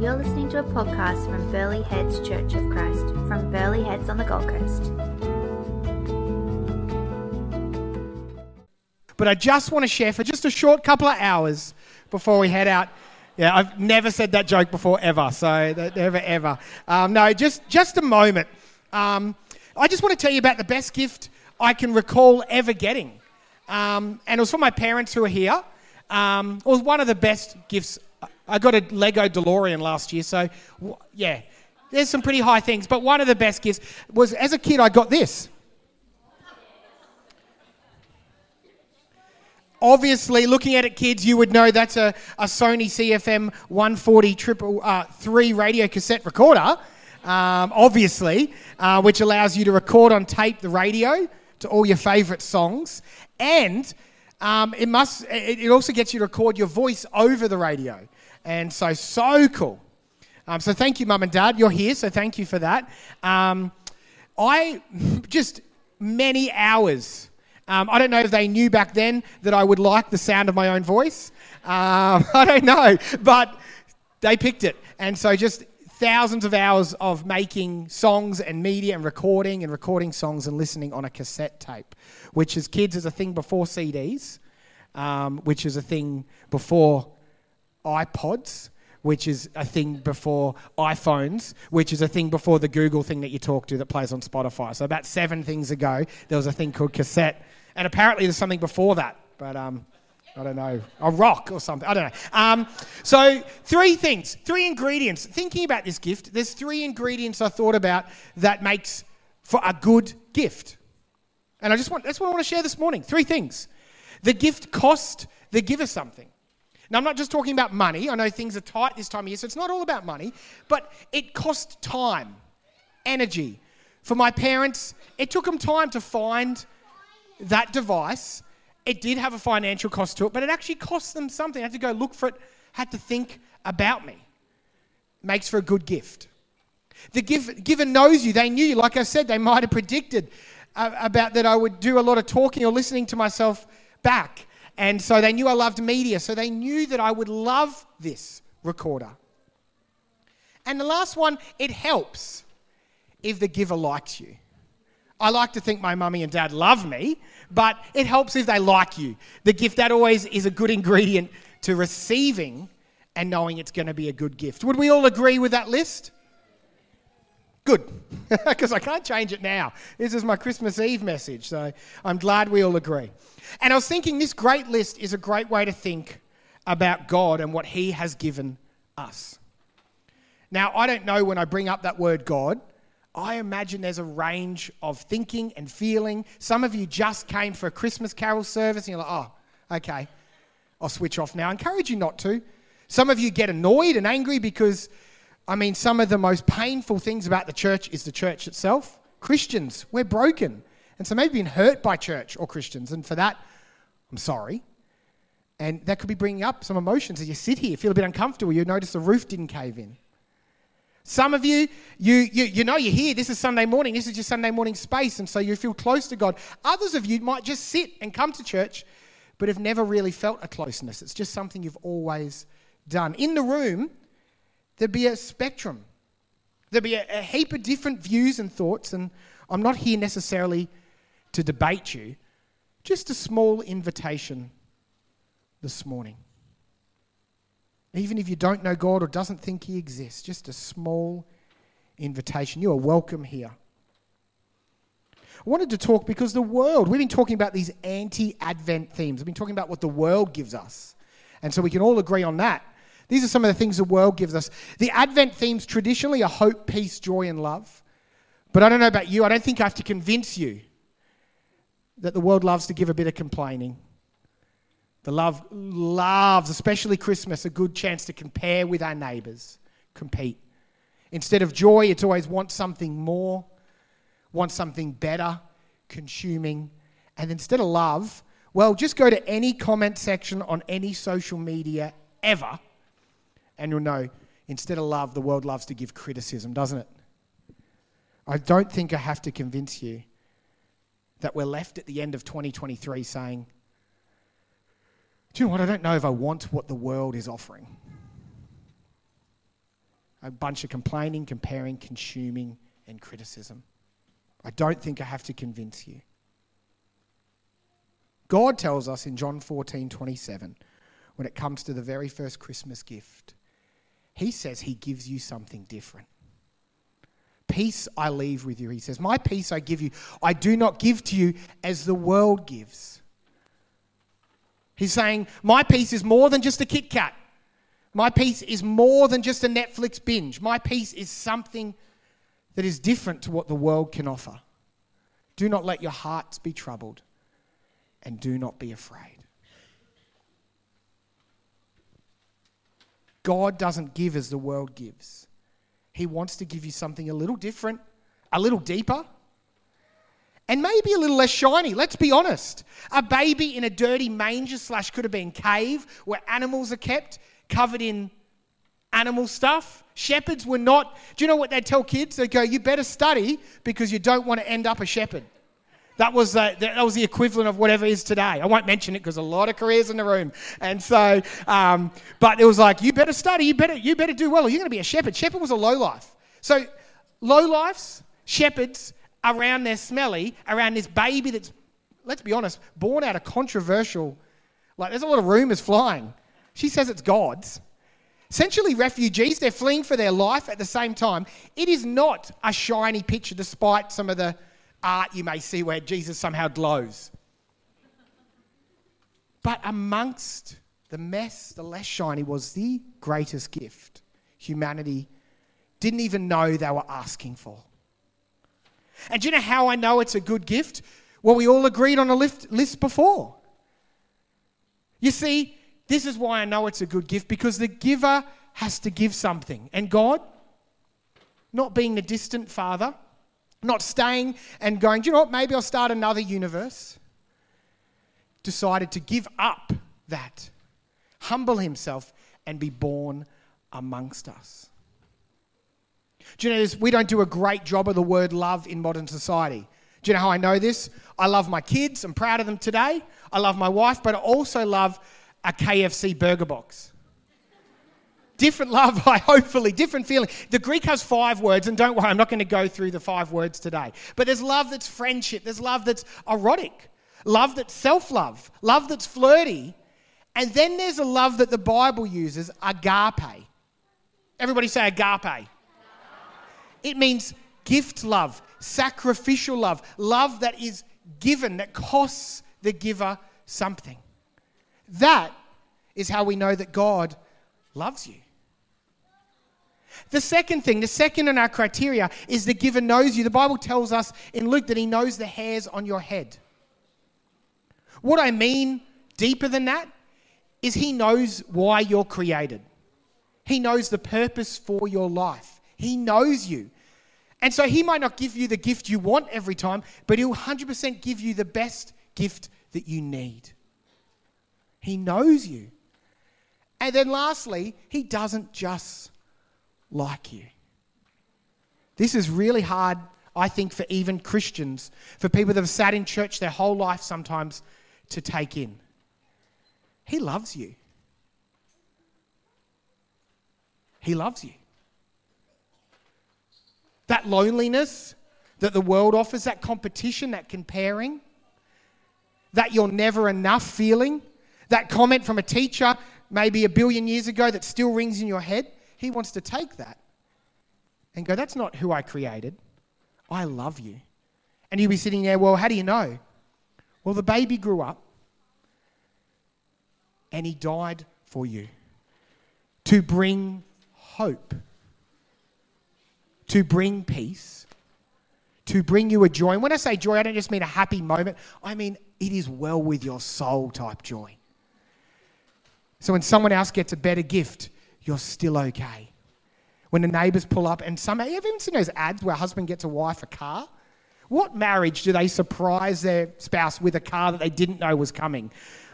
You're listening to a podcast from Burleigh Heads Church of Christ from Burleigh Heads on the Gold Coast. But I just want to share for just a short couple of hours before we head out. Yeah, I've never said that joke before ever, so never ever. Um, no, just just a moment. Um, I just want to tell you about the best gift I can recall ever getting, um, and it was from my parents who are here. Um, it was one of the best gifts. I got a Lego DeLorean last year, so yeah, there's some pretty high things. But one of the best gifts was as a kid, I got this. Obviously, looking at it, kids, you would know that's a, a Sony CFM 140 triple uh, three radio cassette recorder. Um, obviously, uh, which allows you to record on tape the radio to all your favourite songs, and um, it must. It, it, also gets you to record your voice over the radio, and so so cool. Um, so thank you, mum and dad. You're here, so thank you for that. Um, I just many hours um, I don't know if they knew back then that I would like the sound of my own voice. Um, I don't know, but they picked it. And so just thousands of hours of making songs and media and recording and recording songs and listening on a cassette tape, which as kids is a thing before CDs, um, which is a thing before iPods which is a thing before iPhones, which is a thing before the Google thing that you talk to that plays on Spotify. So about seven things ago, there was a thing called cassette, and apparently there's something before that, but um, I don't know, a rock or something. I don't know. Um, so three things, three ingredients. Thinking about this gift, there's three ingredients I thought about that makes for a good gift, and I just want that's what I want to share this morning. Three things. The gift cost the giver something. Now, I'm not just talking about money. I know things are tight this time of year, so it's not all about money, but it cost time, energy. For my parents, it took them time to find that device. It did have a financial cost to it, but it actually cost them something. I had to go look for it, had to think about me. Makes for a good gift. The give, giver knows you. They knew you. Like I said, they might have predicted uh, about that I would do a lot of talking or listening to myself back. And so they knew I loved media, so they knew that I would love this recorder. And the last one, it helps if the giver likes you. I like to think my mummy and dad love me, but it helps if they like you. The gift, that always is a good ingredient to receiving and knowing it's going to be a good gift. Would we all agree with that list? Good, because I can't change it now. This is my Christmas Eve message, so I'm glad we all agree. And I was thinking this great list is a great way to think about God and what He has given us. Now, I don't know when I bring up that word God, I imagine there's a range of thinking and feeling. Some of you just came for a Christmas carol service and you're like, oh, okay, I'll switch off now. I encourage you not to. Some of you get annoyed and angry because, I mean, some of the most painful things about the church is the church itself. Christians, we're broken. And so maybe been hurt by church or Christians. And for that, I'm sorry. And that could be bringing up some emotions as you sit here, feel a bit uncomfortable. You notice the roof didn't cave in. Some of you, you, you, you know you're here. This is Sunday morning. This is your Sunday morning space. And so you feel close to God. Others of you might just sit and come to church, but have never really felt a closeness. It's just something you've always done. In the room, there'd be a spectrum. There'd be a, a heap of different views and thoughts. And I'm not here necessarily to debate you, just a small invitation this morning. Even if you don't know God or doesn't think He exists, just a small invitation. You are welcome here. I wanted to talk because the world, we've been talking about these anti Advent themes. We've been talking about what the world gives us. And so we can all agree on that. These are some of the things the world gives us. The Advent themes traditionally are hope, peace, joy, and love. But I don't know about you, I don't think I have to convince you that the world loves to give a bit of complaining. The love loves, especially Christmas, a good chance to compare with our neighbours, compete. Instead of joy, it's always want something more, want something better, consuming. And instead of love, well, just go to any comment section on any social media ever, and you'll know instead of love, the world loves to give criticism, doesn't it? I don't think I have to convince you that we're left at the end of 2023 saying, Do you know what? I don't know if I want what the world is offering. a bunch of complaining, comparing, consuming, and criticism. I don't think I have to convince you. God tells us in John 14 27, when it comes to the very first Christmas gift, He says He gives you something different. Peace I leave with you. He says, My peace I give you. I do not give to you as the world gives. He's saying, My peace is more than just a Kit Kat. My peace is more than just a Netflix binge. My peace is something that is different to what the world can offer. Do not let your hearts be troubled and do not be afraid. God doesn't give as the world gives. He wants to give you something a little different, a little deeper, and maybe a little less shiny. Let's be honest. A baby in a dirty manger slash could have been cave where animals are kept, covered in animal stuff. Shepherds were not. Do you know what they tell kids? They go, "You better study because you don't want to end up a shepherd." That was, uh, that was the equivalent of whatever is today. I won't mention it because a lot of careers in the room. And so, um, but it was like, you better study, you better, you better do well, or you're going to be a shepherd. Shepherd was a low life. So, low lives, shepherds, around their smelly, around this baby that's, let's be honest, born out of controversial, like there's a lot of rumors flying. She says it's God's. Essentially, refugees, they're fleeing for their life at the same time. It is not a shiny picture, despite some of the art you may see where Jesus somehow glows. But amongst the mess, the less shiny was the greatest gift humanity didn't even know they were asking for. And do you know how I know it's a good gift? Well, we all agreed on a list before. You see, this is why I know it's a good gift because the giver has to give something. And God, not being the distant father, not staying and going, do you know what, maybe I'll start another universe. Decided to give up that, humble himself, and be born amongst us. Do you know this? We don't do a great job of the word love in modern society. Do you know how I know this? I love my kids. I'm proud of them today. I love my wife, but I also love a KFC burger box. Different love, I hopefully, different feeling. The Greek has five words, and don't worry, I'm not going to go through the five words today. But there's love that's friendship, there's love that's erotic, love that's self love, love that's flirty, and then there's a love that the Bible uses, agape. Everybody say agape. It means gift love, sacrificial love, love that is given, that costs the giver something. That is how we know that God loves you. The second thing, the second in our criteria is the giver knows you. The Bible tells us in Luke that he knows the hairs on your head. What I mean deeper than that is he knows why you're created. He knows the purpose for your life. He knows you. And so he might not give you the gift you want every time, but he'll 100% give you the best gift that you need. He knows you. And then lastly, he doesn't just like you. This is really hard, I think, for even Christians, for people that have sat in church their whole life sometimes to take in. He loves you. He loves you. That loneliness that the world offers, that competition, that comparing, that you're never enough feeling, that comment from a teacher maybe a billion years ago that still rings in your head, he wants to take that and go, That's not who I created. I love you. And you'll be sitting there, Well, how do you know? Well, the baby grew up and he died for you to bring hope, to bring peace, to bring you a joy. And when I say joy, I don't just mean a happy moment, I mean it is well with your soul type joy. So when someone else gets a better gift, you're still okay. When the neighbors pull up and some, have you even seen those ads where a husband gets a wife a car? What marriage do they surprise their spouse with a car that they didn't know was coming?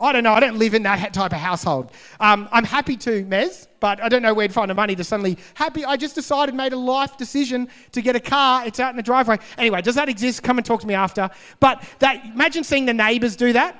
I don't know. I don't live in that type of household. Um, I'm happy to, Mez, but I don't know where to find the money to suddenly happy. I just decided, made a life decision to get a car. It's out in the driveway. Anyway, does that exist? Come and talk to me after. But that, imagine seeing the neighbors do that.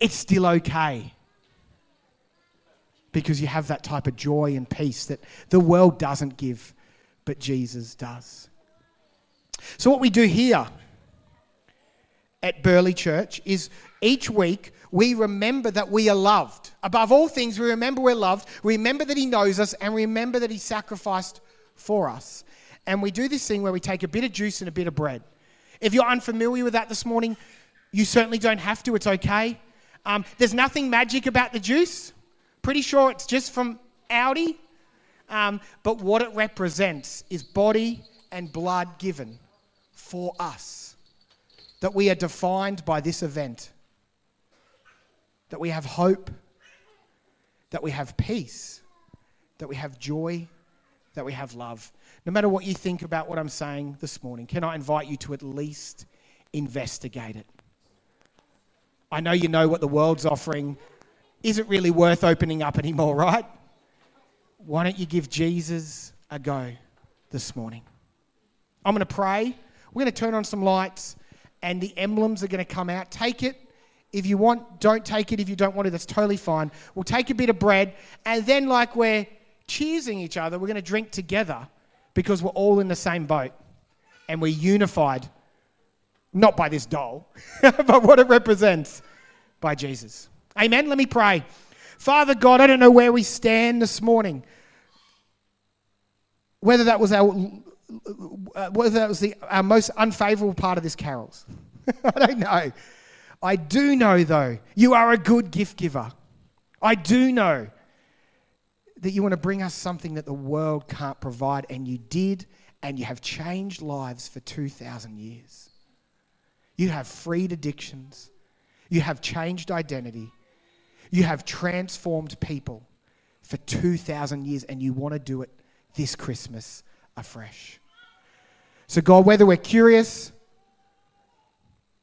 It's still okay because you have that type of joy and peace that the world doesn't give, but Jesus does. So, what we do here at Burleigh Church is each week we remember that we are loved. Above all things, we remember we're loved, we remember that He knows us, and remember that He sacrificed for us. And we do this thing where we take a bit of juice and a bit of bread. If you're unfamiliar with that this morning, you certainly don't have to, it's okay. Um, there's nothing magic about the juice. Pretty sure it's just from Aldi. Um, but what it represents is body and blood given for us. That we are defined by this event. That we have hope. That we have peace. That we have joy. That we have love. No matter what you think about what I'm saying this morning, can I invite you to at least investigate it? I know you know what the world's offering isn't really worth opening up anymore, right? Why don't you give Jesus a go this morning? I'm going to pray. We're going to turn on some lights, and the emblems are going to come out. Take it. If you want, don't take it. If you don't want it, that's totally fine. We'll take a bit of bread, and then, like we're cheersing each other, we're going to drink together because we're all in the same boat and we're unified, not by this doll, but what it represents by Jesus. Amen. Let me pray. Father God, I don't know where we stand this morning. Whether that was our Uh, whether that was the, our most unfavorable part of this carols. I don't know. I do know, though, you are a good gift giver. I do know that you want to bring us something that the world can't provide, and you did, and you have changed lives for 2,000 years. You have freed addictions, you have changed identity, you have transformed people for 2,000 years, and you want to do it this Christmas afresh. So, God, whether we're curious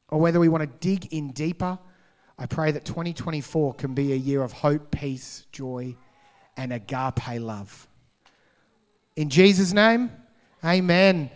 or whether we want to dig in deeper, I pray that 2024 can be a year of hope, peace, joy, and agape love. In Jesus' name, amen.